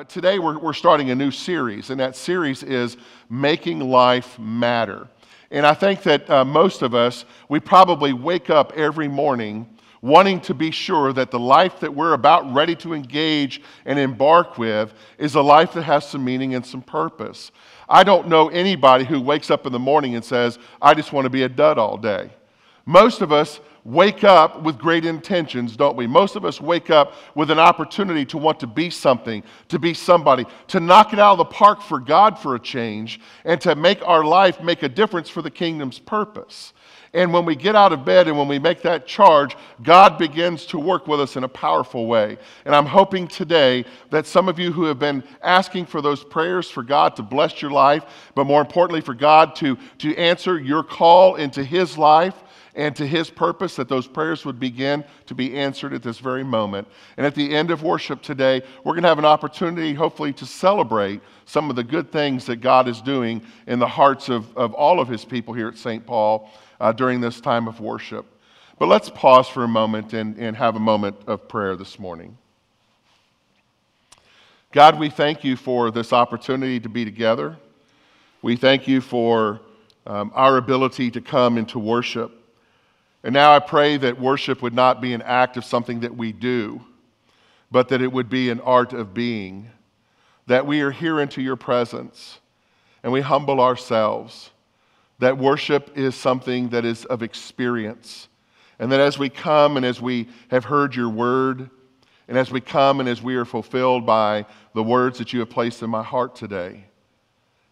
but today we're, we're starting a new series, and that series is Making Life Matter. And I think that uh, most of us, we probably wake up every morning wanting to be sure that the life that we're about ready to engage and embark with is a life that has some meaning and some purpose. I don't know anybody who wakes up in the morning and says, I just want to be a dud all day. Most of us wake up with great intentions, don't we? Most of us wake up with an opportunity to want to be something, to be somebody, to knock it out of the park for God for a change, and to make our life make a difference for the kingdom's purpose. And when we get out of bed and when we make that charge, God begins to work with us in a powerful way. And I'm hoping today that some of you who have been asking for those prayers for God to bless your life, but more importantly, for God to, to answer your call into His life, and to his purpose that those prayers would begin to be answered at this very moment. And at the end of worship today, we're going to have an opportunity, hopefully, to celebrate some of the good things that God is doing in the hearts of, of all of his people here at St. Paul uh, during this time of worship. But let's pause for a moment and, and have a moment of prayer this morning. God, we thank you for this opportunity to be together. We thank you for um, our ability to come into worship. And now I pray that worship would not be an act of something that we do, but that it would be an art of being. That we are here into your presence and we humble ourselves. That worship is something that is of experience. And that as we come and as we have heard your word, and as we come and as we are fulfilled by the words that you have placed in my heart today,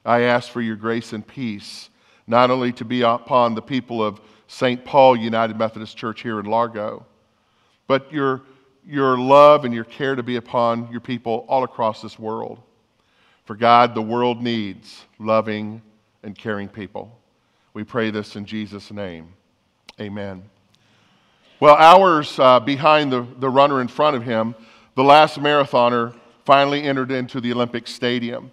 I ask for your grace and peace, not only to be upon the people of St. Paul United Methodist Church here in Largo, but your, your love and your care to be upon your people all across this world. For God, the world needs loving and caring people. We pray this in Jesus' name. Amen. Well, hours uh, behind the, the runner in front of him, the last marathoner finally entered into the Olympic Stadium.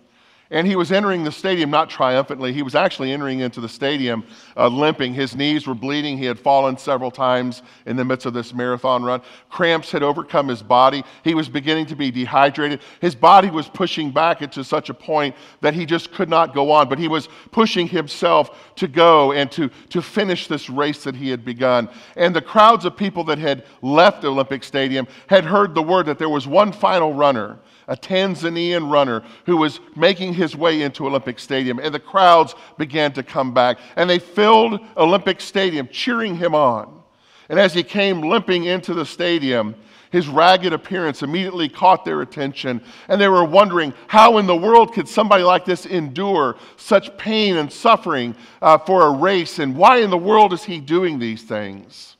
And he was entering the stadium not triumphantly. He was actually entering into the stadium uh, limping. His knees were bleeding. He had fallen several times in the midst of this marathon run. Cramps had overcome his body. He was beginning to be dehydrated. His body was pushing back to such a point that he just could not go on. But he was pushing himself to go and to, to finish this race that he had begun. And the crowds of people that had left Olympic Stadium had heard the word that there was one final runner a Tanzanian runner who was making his way into Olympic Stadium, and the crowds began to come back. And they filled Olympic Stadium, cheering him on. And as he came limping into the stadium, his ragged appearance immediately caught their attention, and they were wondering how in the world could somebody like this endure such pain and suffering uh, for a race, and why in the world is he doing these things?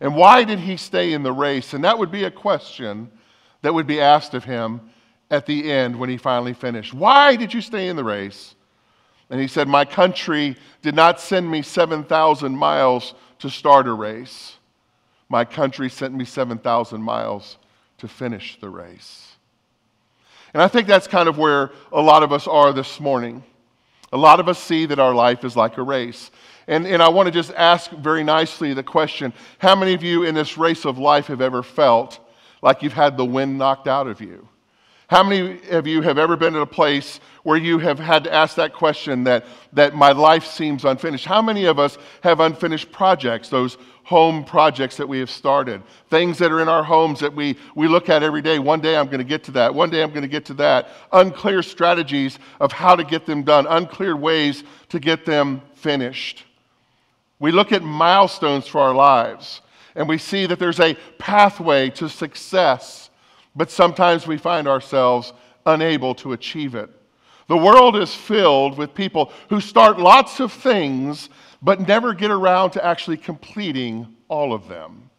And why did he stay in the race? And that would be a question that would be asked of him at the end when he finally finished. Why did you stay in the race? And he said, My country did not send me 7,000 miles to start a race. My country sent me 7,000 miles to finish the race. And I think that's kind of where a lot of us are this morning. A lot of us see that our life is like a race. And, and I want to just ask very nicely the question how many of you in this race of life have ever felt like you've had the wind knocked out of you? How many of you have ever been in a place where you have had to ask that question that, that my life seems unfinished? How many of us have unfinished projects, those home projects that we have started? Things that are in our homes that we, we look at every day. One day I'm going to get to that. One day I'm going to get to that. Unclear strategies of how to get them done, unclear ways to get them finished. We look at milestones for our lives and we see that there's a pathway to success, but sometimes we find ourselves unable to achieve it. The world is filled with people who start lots of things, but never get around to actually completing all of them.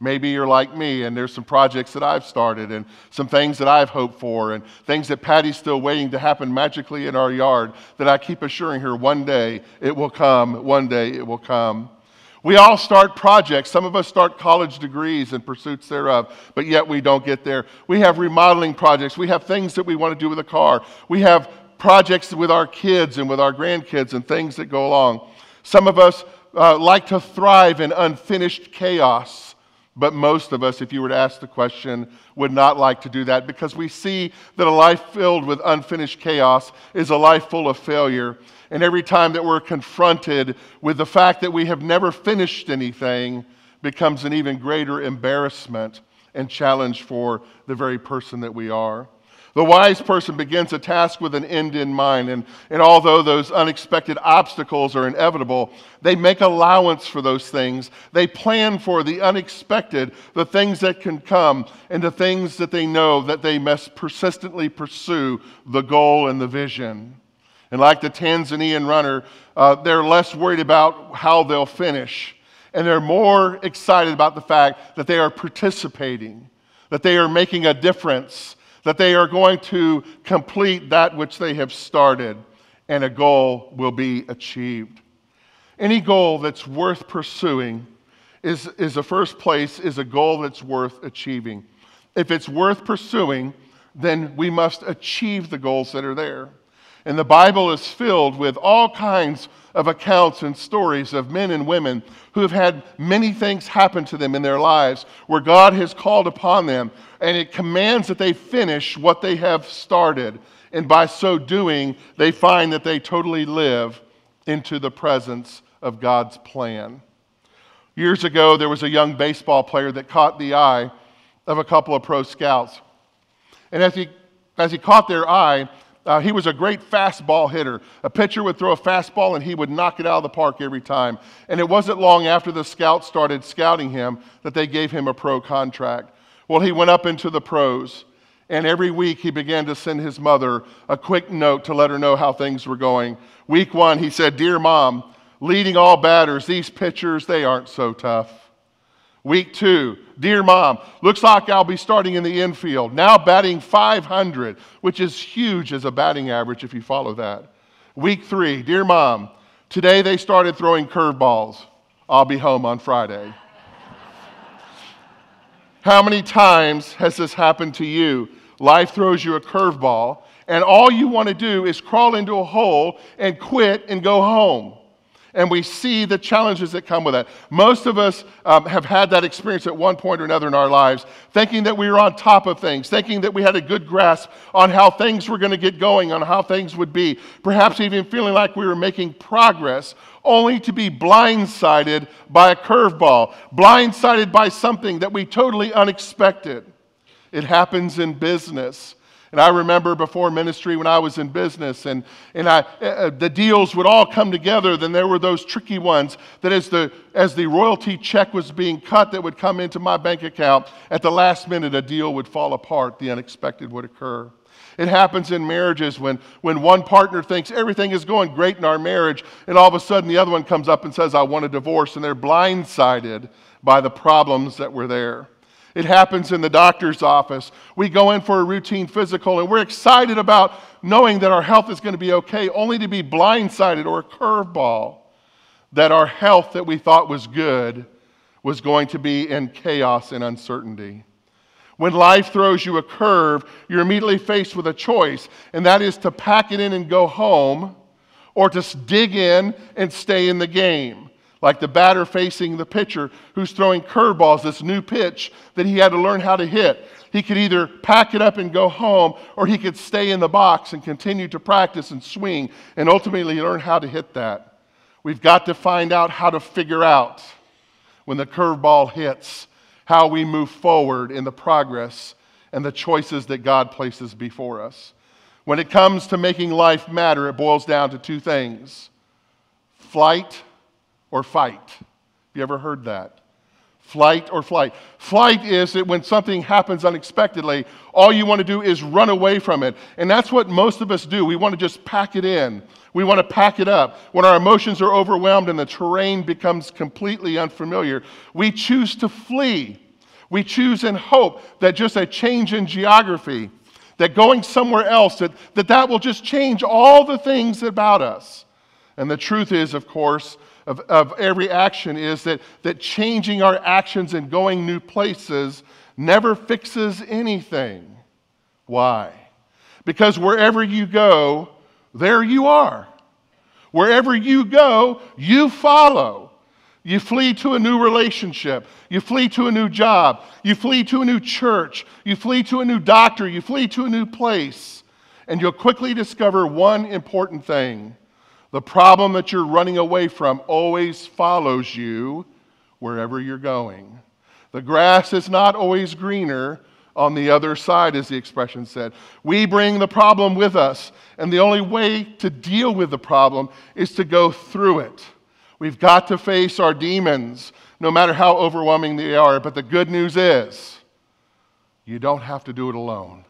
Maybe you're like me, and there's some projects that I've started, and some things that I've hoped for, and things that Patty's still waiting to happen magically in our yard that I keep assuring her one day it will come, one day it will come. We all start projects. Some of us start college degrees and pursuits thereof, but yet we don't get there. We have remodeling projects. We have things that we want to do with a car. We have projects with our kids and with our grandkids and things that go along. Some of us uh, like to thrive in unfinished chaos, But most of us, if you were to ask the question, would not like to do that because we see that a life filled with unfinished chaos is a life full of failure. And every time that we're confronted with the fact that we have never finished anything becomes an even greater embarrassment and challenge for the very person that we are. The wise person begins a task with an end in mind, and, and although those unexpected obstacles are inevitable, they make allowance for those things. They plan for the unexpected, the things that can come, and the things that they know that they must persistently pursue the goal and the vision. And like the Tanzanian runner, uh, they're less worried about how they'll finish, and they're more excited about the fact that they are participating, that they are making a difference that they are going to complete that which they have started, and a goal will be achieved. Any goal that's worth pursuing is, is the first place, is a goal that's worth achieving. If it's worth pursuing, then we must achieve the goals that are there. And the Bible is filled with all kinds of accounts and stories of men and women who have had many things happen to them in their lives where God has called upon them and it commands that they finish what they have started. And by so doing, they find that they totally live into the presence of God's plan. Years ago, there was a young baseball player that caught the eye of a couple of pro scouts. And as he, as he caught their eye, uh, he was a great fastball hitter. A pitcher would throw a fastball and he would knock it out of the park every time. And it wasn't long after the scouts started scouting him that they gave him a pro contract. Well, he went up into the pros, and every week he began to send his mother a quick note to let her know how things were going. Week one, he said, Dear mom, leading all batters, these pitchers, they aren't so tough. Week two, dear mom, looks like I'll be starting in the infield, now batting 500, which is huge as a batting average if you follow that. Week three, dear mom, today they started throwing curveballs. I'll be home on Friday. How many times has this happened to you? Life throws you a curveball, and all you want to do is crawl into a hole and quit and go home and we see the challenges that come with that. Most of us um, have had that experience at one point or another in our lives, thinking that we were on top of things, thinking that we had a good grasp on how things were going to get going, on how things would be, perhaps even feeling like we were making progress, only to be blindsided by a curveball, blindsided by something that we totally unexpected. It happens in business. And I remember before ministry when I was in business, and, and I, uh, the deals would all come together. Then there were those tricky ones that as the, as the royalty check was being cut that would come into my bank account, at the last minute a deal would fall apart. The unexpected would occur. It happens in marriages when, when one partner thinks everything is going great in our marriage, and all of a sudden the other one comes up and says, I want a divorce, and they're blindsided by the problems that were there. It happens in the doctor's office. We go in for a routine physical and we're excited about knowing that our health is going to be okay, only to be blindsided or a curveball that our health that we thought was good was going to be in chaos and uncertainty. When life throws you a curve, you're immediately faced with a choice, and that is to pack it in and go home or to dig in and stay in the game like the batter facing the pitcher who's throwing curveballs, this new pitch that he had to learn how to hit. He could either pack it up and go home, or he could stay in the box and continue to practice and swing and ultimately learn how to hit that. We've got to find out how to figure out when the curveball hits how we move forward in the progress and the choices that God places before us. When it comes to making life matter, it boils down to two things flight or fight. Have you ever heard that? Flight or flight. Flight is that when something happens unexpectedly, all you want to do is run away from it. And that's what most of us do. We want to just pack it in. We want to pack it up. When our emotions are overwhelmed and the terrain becomes completely unfamiliar, we choose to flee. We choose in hope that just a change in geography, that going somewhere else, that that, that will just change all the things about us. And the truth is, of course, of, of every action is that, that changing our actions and going new places never fixes anything. Why? Because wherever you go, there you are. Wherever you go, you follow. You flee to a new relationship. You flee to a new job. You flee to a new church. You flee to a new doctor. You flee to a new place. And you'll quickly discover one important thing the problem that you're running away from always follows you wherever you're going. The grass is not always greener on the other side, as the expression said. We bring the problem with us, and the only way to deal with the problem is to go through it. We've got to face our demons, no matter how overwhelming they are. But the good news is, you don't have to do it alone.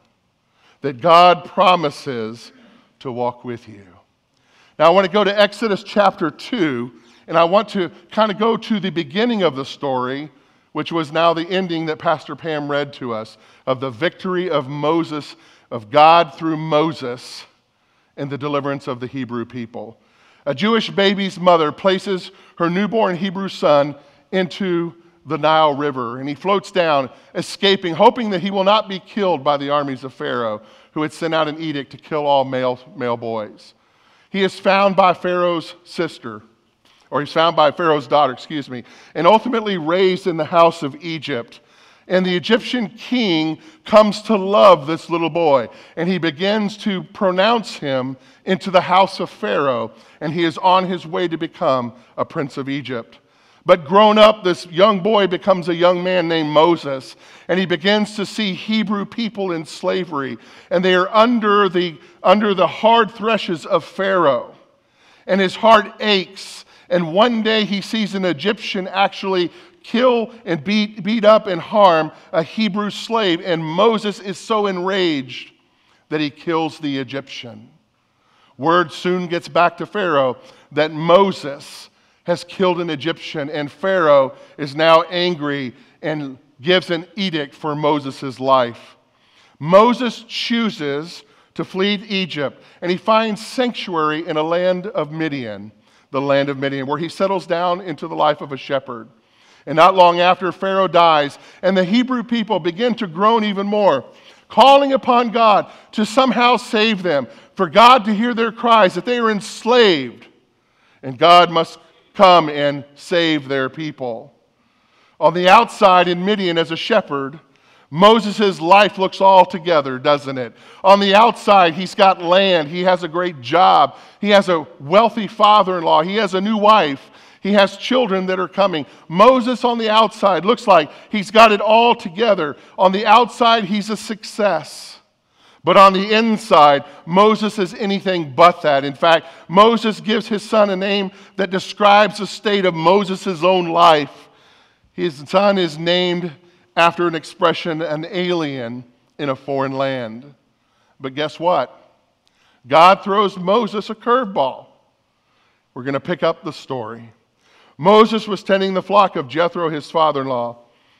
That God promises to walk with you. Now, I want to go to Exodus chapter 2, and I want to kind of go to the beginning of the story, which was now the ending that Pastor Pam read to us of the victory of Moses, of God through Moses, and the deliverance of the Hebrew people a Jewish baby's mother places her newborn Hebrew son into the Nile River, and he floats down, escaping, hoping that he will not be killed by the armies of Pharaoh, who had sent out an edict to kill all male, male boys. He is found by Pharaoh's sister, or he's found by Pharaoh's daughter, excuse me, and ultimately raised in the house of Egypt and the Egyptian king comes to love this little boy, and he begins to pronounce him into the house of Pharaoh, and he is on his way to become a prince of Egypt. But grown up, this young boy becomes a young man named Moses, and he begins to see Hebrew people in slavery, and they are under the, under the hard threshes of Pharaoh. And his heart aches, and one day he sees an Egyptian actually kill and beat, beat up and harm a Hebrew slave. And Moses is so enraged that he kills the Egyptian. Word soon gets back to Pharaoh that Moses has killed an Egyptian, and Pharaoh is now angry and gives an edict for Moses' life. Moses chooses to flee Egypt, and he finds sanctuary in a land of Midian, the land of Midian, where he settles down into the life of a shepherd. And not long after, Pharaoh dies, and the Hebrew people begin to groan even more, calling upon God to somehow save them, for God to hear their cries that they are enslaved, and God must come and save their people. On the outside in Midian, as a shepherd, Moses' life looks all together, doesn't it? On the outside, he's got land. He has a great job. He has a wealthy father in law. He has a new wife. He has children that are coming. Moses on the outside looks like he's got it all together. On the outside, he's a success. But on the inside, Moses is anything but that. In fact, Moses gives his son a name that describes the state of Moses' own life. His son is named after an expression, an alien in a foreign land. But guess what? God throws Moses a curveball. We're going to pick up the story. Moses was tending the flock of Jethro, his father in law,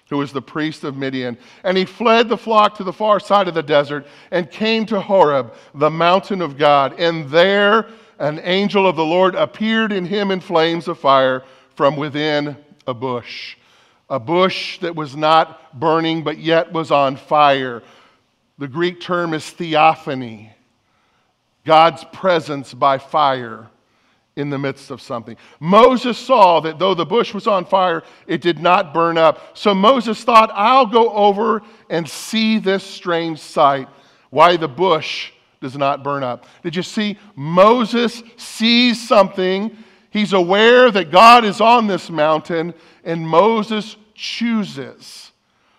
who was the priest of Midian. And he fled the flock to the far side of the desert and came to Horeb, the mountain of God. And there an angel of the Lord appeared in him in flames of fire from within a bush. A bush that was not burning, but yet was on fire. The Greek term is theophany, God's presence by fire in the midst of something. Moses saw that though the bush was on fire, it did not burn up. So Moses thought, I'll go over and see this strange sight, why the bush does not burn up. Did you see? Moses sees something. He's aware that God is on this mountain, and Moses chooses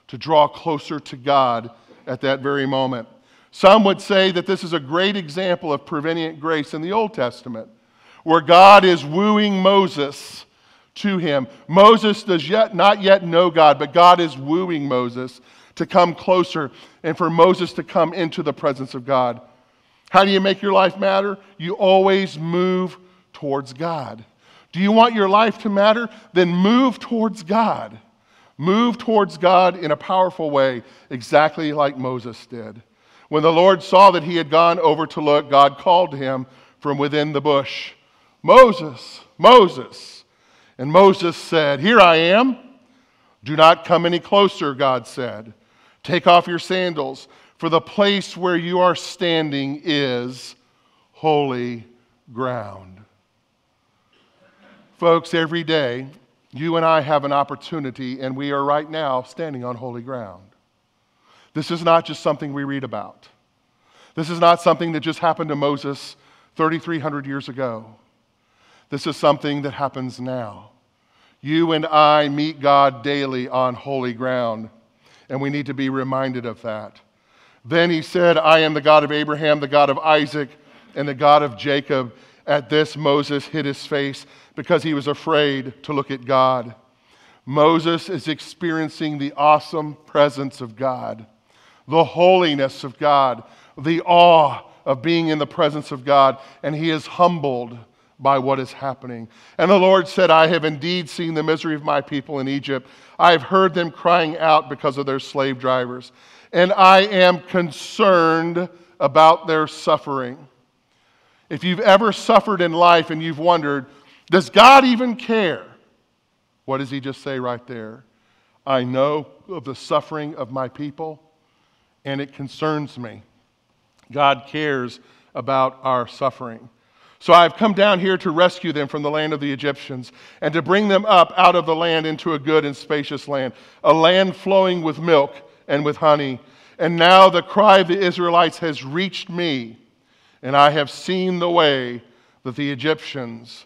to draw closer to God at that very moment. Some would say that this is a great example of prevenient grace in the Old Testament where God is wooing Moses to him. Moses does yet not yet know God, but God is wooing Moses to come closer and for Moses to come into the presence of God. How do you make your life matter? You always move towards God. Do you want your life to matter? Then move towards God. Move towards God in a powerful way, exactly like Moses did. When the Lord saw that he had gone over to look, God called him from within the bush. Moses, Moses. And Moses said, Here I am. Do not come any closer, God said. Take off your sandals, for the place where you are standing is holy ground. Folks, every day you and I have an opportunity, and we are right now standing on holy ground. This is not just something we read about. This is not something that just happened to Moses 3,300 years ago. This is something that happens now. You and I meet God daily on holy ground, and we need to be reminded of that. Then he said, I am the God of Abraham, the God of Isaac, and the God of Jacob. At this, Moses hid his face because he was afraid to look at God. Moses is experiencing the awesome presence of God, the holiness of God, the awe of being in the presence of God, and he is humbled by what is happening. And the Lord said, I have indeed seen the misery of my people in Egypt. I have heard them crying out because of their slave drivers, and I am concerned about their suffering. If you've ever suffered in life and you've wondered, does God even care? What does he just say right there? I know of the suffering of my people, and it concerns me. God cares about our suffering. So I've come down here to rescue them from the land of the Egyptians and to bring them up out of the land into a good and spacious land, a land flowing with milk and with honey. And now the cry of the Israelites has reached me, and I have seen the way that the Egyptians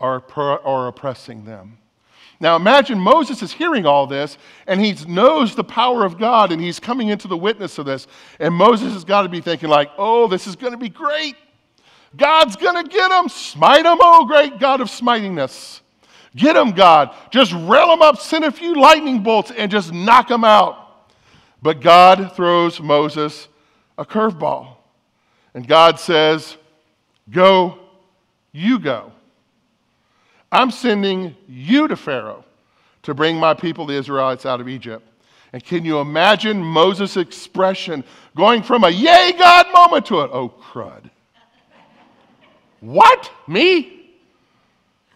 are, are oppressing them. Now imagine Moses is hearing all this and he knows the power of God and he's coming into the witness of this. And Moses has got to be thinking, like, oh, this is going to be great. God's going to get them. Smite them, oh great God of smitingness. Get them, God. Just rail them up, send a few lightning bolts, and just knock them out. But God throws Moses a curveball. And God says, Go, you go. I'm sending you to Pharaoh to bring my people, the Israelites, out of Egypt. And can you imagine Moses' expression going from a yay God moment to an oh crud? What? Me?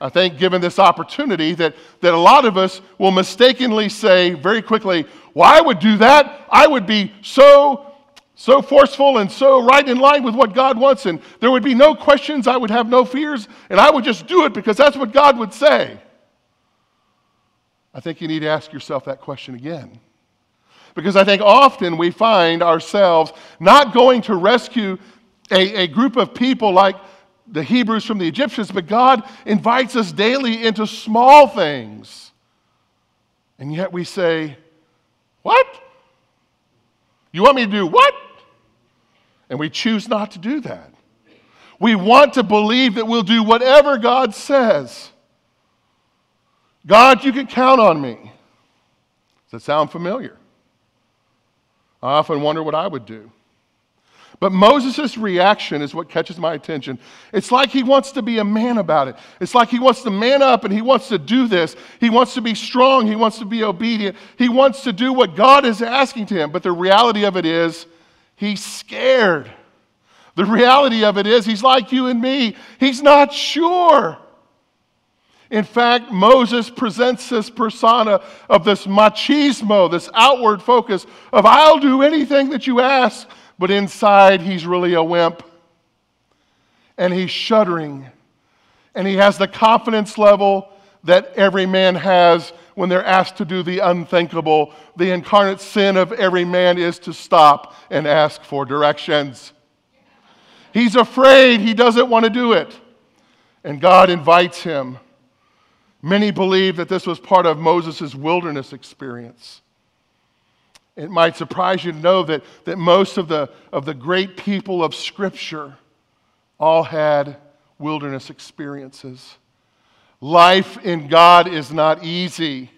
I think, given this opportunity, that, that a lot of us will mistakenly say very quickly, Well, I would do that. I would be so, so forceful and so right in line with what God wants, and there would be no questions. I would have no fears, and I would just do it because that's what God would say. I think you need to ask yourself that question again. Because I think often we find ourselves not going to rescue a, a group of people like the Hebrews from the Egyptians, but God invites us daily into small things. And yet we say, What? You want me to do what? And we choose not to do that. We want to believe that we'll do whatever God says. God, you can count on me. Does that sound familiar? I often wonder what I would do. But Moses' reaction is what catches my attention. It's like he wants to be a man about it. It's like he wants to man up and he wants to do this. He wants to be strong. He wants to be obedient. He wants to do what God is asking to him. But the reality of it is, he's scared. The reality of it is, he's like you and me. He's not sure. In fact, Moses presents this persona of this machismo, this outward focus of, I'll do anything that you ask but inside he's really a wimp. And he's shuddering. And he has the confidence level that every man has when they're asked to do the unthinkable. The incarnate sin of every man is to stop and ask for directions. He's afraid, he doesn't want to do it. And God invites him. Many believe that this was part of Moses' wilderness experience. It might surprise you to know that, that most of the, of the great people of Scripture all had wilderness experiences. Life in God is not easy.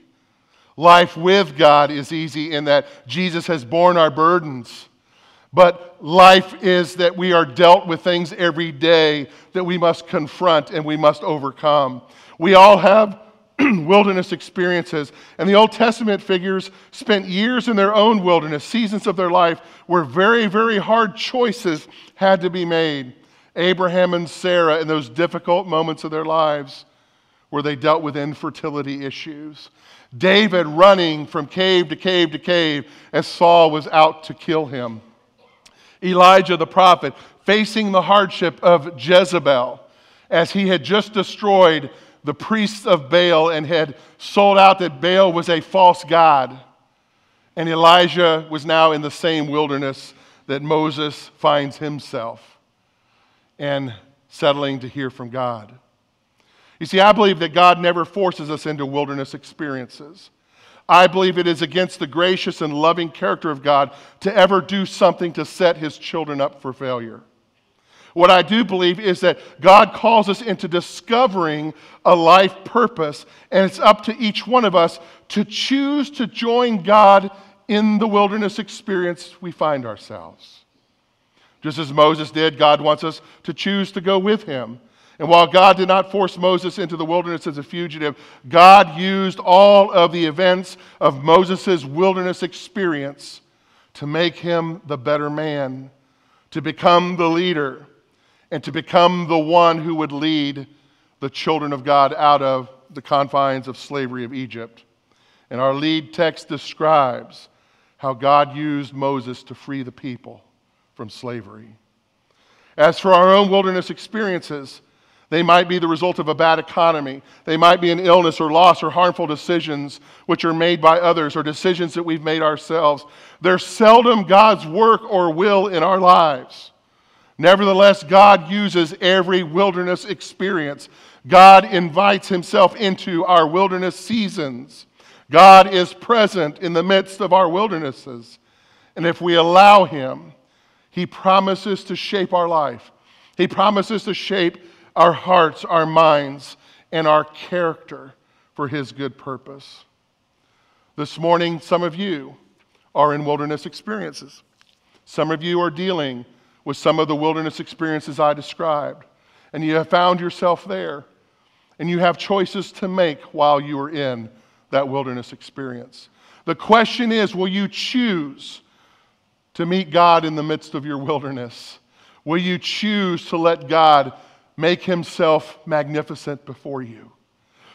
Life with God is easy in that Jesus has borne our burdens. But life is that we are dealt with things every day that we must confront and we must overcome. We all have wilderness experiences. And the Old Testament figures spent years in their own wilderness, seasons of their life where very, very hard choices had to be made. Abraham and Sarah in those difficult moments of their lives where they dealt with infertility issues. David running from cave to cave to cave as Saul was out to kill him. Elijah the prophet facing the hardship of Jezebel as he had just destroyed the priests of Baal and had sold out that Baal was a false god. And Elijah was now in the same wilderness that Moses finds himself and settling to hear from God. You see, I believe that God never forces us into wilderness experiences. I believe it is against the gracious and loving character of God to ever do something to set his children up for failure. What I do believe is that God calls us into discovering a life purpose, and it's up to each one of us to choose to join God in the wilderness experience we find ourselves. Just as Moses did, God wants us to choose to go with him. And while God did not force Moses into the wilderness as a fugitive, God used all of the events of Moses' wilderness experience to make him the better man, to become the leader, and to become the one who would lead the children of God out of the confines of slavery of Egypt. And our lead text describes how God used Moses to free the people from slavery. As for our own wilderness experiences, they might be the result of a bad economy. They might be an illness or loss or harmful decisions which are made by others or decisions that we've made ourselves. They're seldom God's work or will in our lives. Nevertheless, God uses every wilderness experience. God invites Himself into our wilderness seasons. God is present in the midst of our wildernesses. And if we allow Him, He promises to shape our life. He promises to shape our hearts, our minds, and our character for His good purpose. This morning, some of you are in wilderness experiences. Some of you are dealing with some of the wilderness experiences I described, and you have found yourself there, and you have choices to make while you are in that wilderness experience. The question is will you choose to meet God in the midst of your wilderness? Will you choose to let God make himself magnificent before you?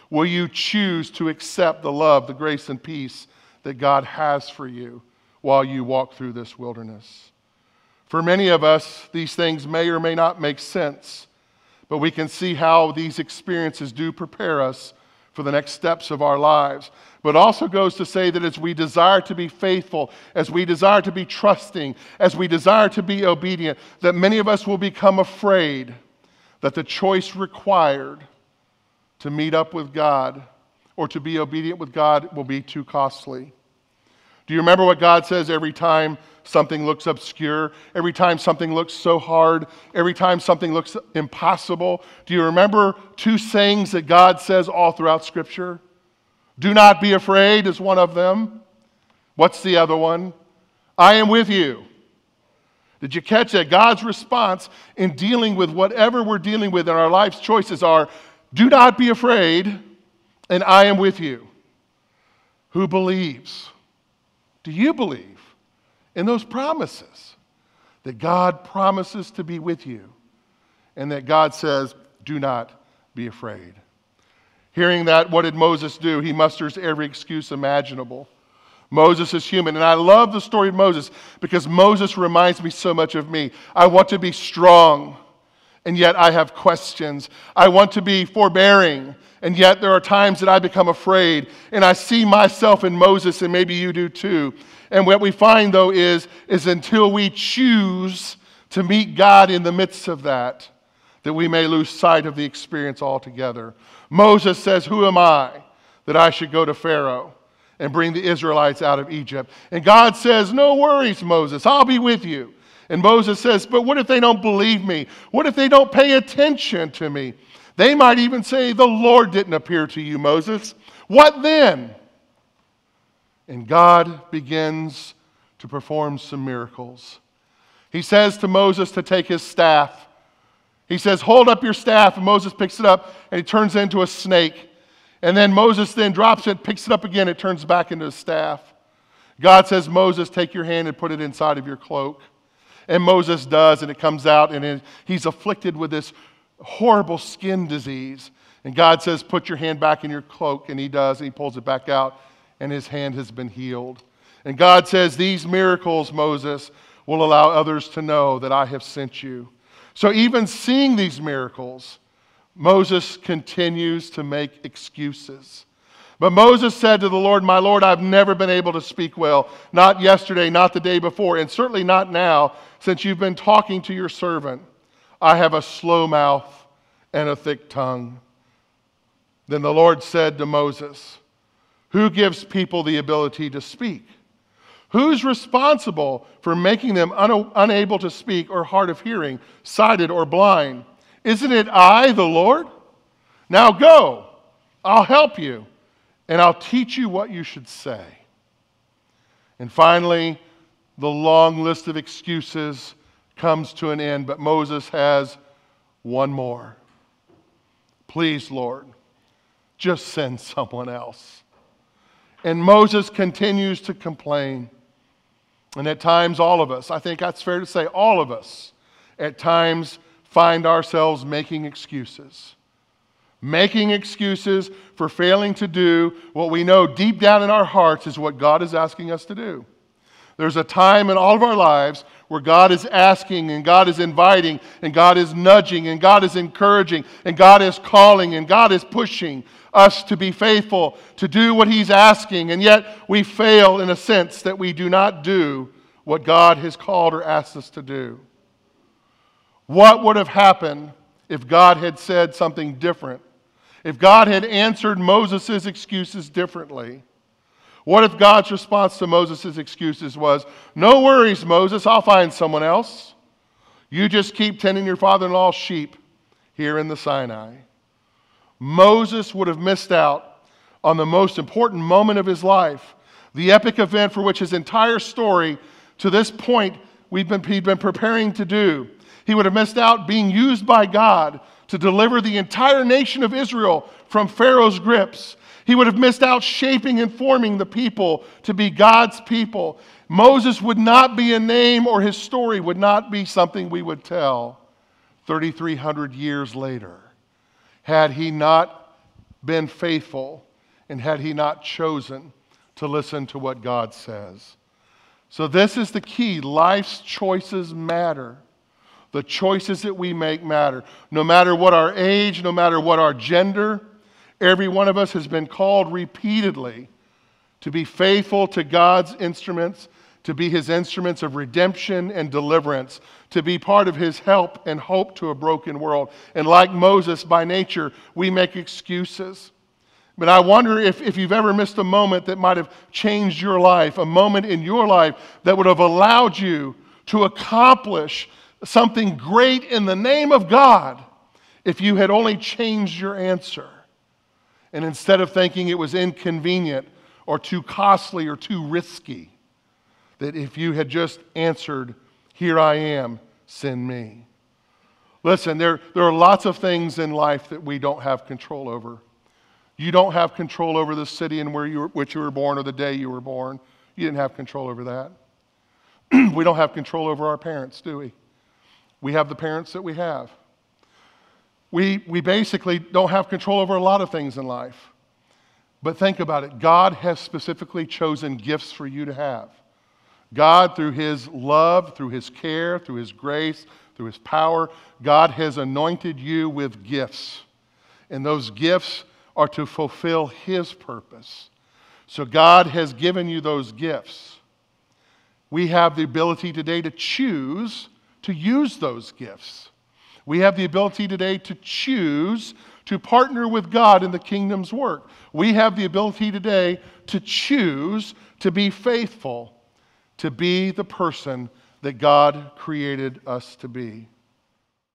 Will you choose to accept the love, the grace, and peace that God has for you while you walk through this wilderness? For many of us, these things may or may not make sense, but we can see how these experiences do prepare us for the next steps of our lives. But also goes to say that as we desire to be faithful, as we desire to be trusting, as we desire to be obedient, that many of us will become afraid that the choice required to meet up with God or to be obedient with God will be too costly. Do you remember what God says every time something looks obscure, every time something looks so hard, every time something looks impossible? Do you remember two sayings that God says all throughout Scripture? Do not be afraid is one of them. What's the other one? I am with you. Did you catch that? God's response in dealing with whatever we're dealing with in our life's choices are do not be afraid, and I am with you. Who believes? Do you believe in those promises? That God promises to be with you, and that God says, do not be afraid. Hearing that, what did Moses do? He musters every excuse imaginable. Moses is human. And I love the story of Moses because Moses reminds me so much of me. I want to be strong, and yet I have questions. I want to be forbearing, and yet there are times that I become afraid. And I see myself in Moses, and maybe you do too. And what we find, though, is, is until we choose to meet God in the midst of that, that we may lose sight of the experience altogether. Moses says, Who am I that I should go to Pharaoh? and bring the Israelites out of Egypt. And God says, No worries, Moses, I'll be with you. And Moses says, But what if they don't believe me? What if they don't pay attention to me? They might even say, The Lord didn't appear to you, Moses. What then? And God begins to perform some miracles. He says to Moses to take his staff. He says, Hold up your staff. And Moses picks it up and he turns it into a snake. And then Moses then drops it, picks it up again, it turns back into a staff. God says, Moses, take your hand and put it inside of your cloak. And Moses does, and it comes out, and he's afflicted with this horrible skin disease. And God says, Put your hand back in your cloak. And he does, and he pulls it back out, and his hand has been healed. And God says, These miracles, Moses, will allow others to know that I have sent you. So even seeing these miracles, Moses continues to make excuses. But Moses said to the Lord, My Lord, I've never been able to speak well, not yesterday, not the day before, and certainly not now, since you've been talking to your servant. I have a slow mouth and a thick tongue. Then the Lord said to Moses, Who gives people the ability to speak? Who's responsible for making them un- unable to speak or hard of hearing, sighted or blind? Isn't it I, the Lord? Now go, I'll help you, and I'll teach you what you should say. And finally, the long list of excuses comes to an end, but Moses has one more. Please, Lord, just send someone else. And Moses continues to complain. And at times, all of us, I think that's fair to say, all of us, at times find ourselves making excuses. Making excuses for failing to do what we know deep down in our hearts is what God is asking us to do. There's a time in all of our lives where God is asking and God is inviting and God is nudging and God is encouraging and God is calling and God is pushing us to be faithful, to do what He's asking, and yet we fail in a sense that we do not do what God has called or asked us to do. What would have happened if God had said something different? If God had answered Moses' excuses differently? What if God's response to Moses' excuses was, No worries, Moses, I'll find someone else. You just keep tending your father in law's sheep here in the Sinai. Moses would have missed out on the most important moment of his life, the epic event for which his entire story to this point we've been, he'd been preparing to do. He would have missed out being used by God to deliver the entire nation of Israel from Pharaoh's grips. He would have missed out shaping and forming the people to be God's people. Moses would not be a name, or his story would not be something we would tell 3,300 years later had he not been faithful and had he not chosen to listen to what God says. So, this is the key life's choices matter. The choices that we make matter. No matter what our age, no matter what our gender, every one of us has been called repeatedly to be faithful to God's instruments to be his instruments of redemption and deliverance, to be part of his help and hope to a broken world. And like Moses, by nature, we make excuses. But I wonder if, if you've ever missed a moment that might have changed your life, a moment in your life that would have allowed you to accomplish something great in the name of God if you had only changed your answer. And instead of thinking it was inconvenient or too costly or too risky, that if you had just answered, Here I am, send me. Listen, there, there are lots of things in life that we don't have control over. You don't have control over the city in where you were, which you were born or the day you were born. You didn't have control over that. we don't have control over our parents, do we? We have the parents that we have. We, we basically don't have control over a lot of things in life. But think about it God has specifically chosen gifts for you to have. God, through His love, through His care, through His grace, through His power, God has anointed you with gifts. And those gifts are to fulfill His purpose. So God has given you those gifts. We have the ability today to choose to use those gifts. We have the ability today to choose to partner with God in the kingdom's work. We have the ability today to choose to be faithful to be the person that God created us to be.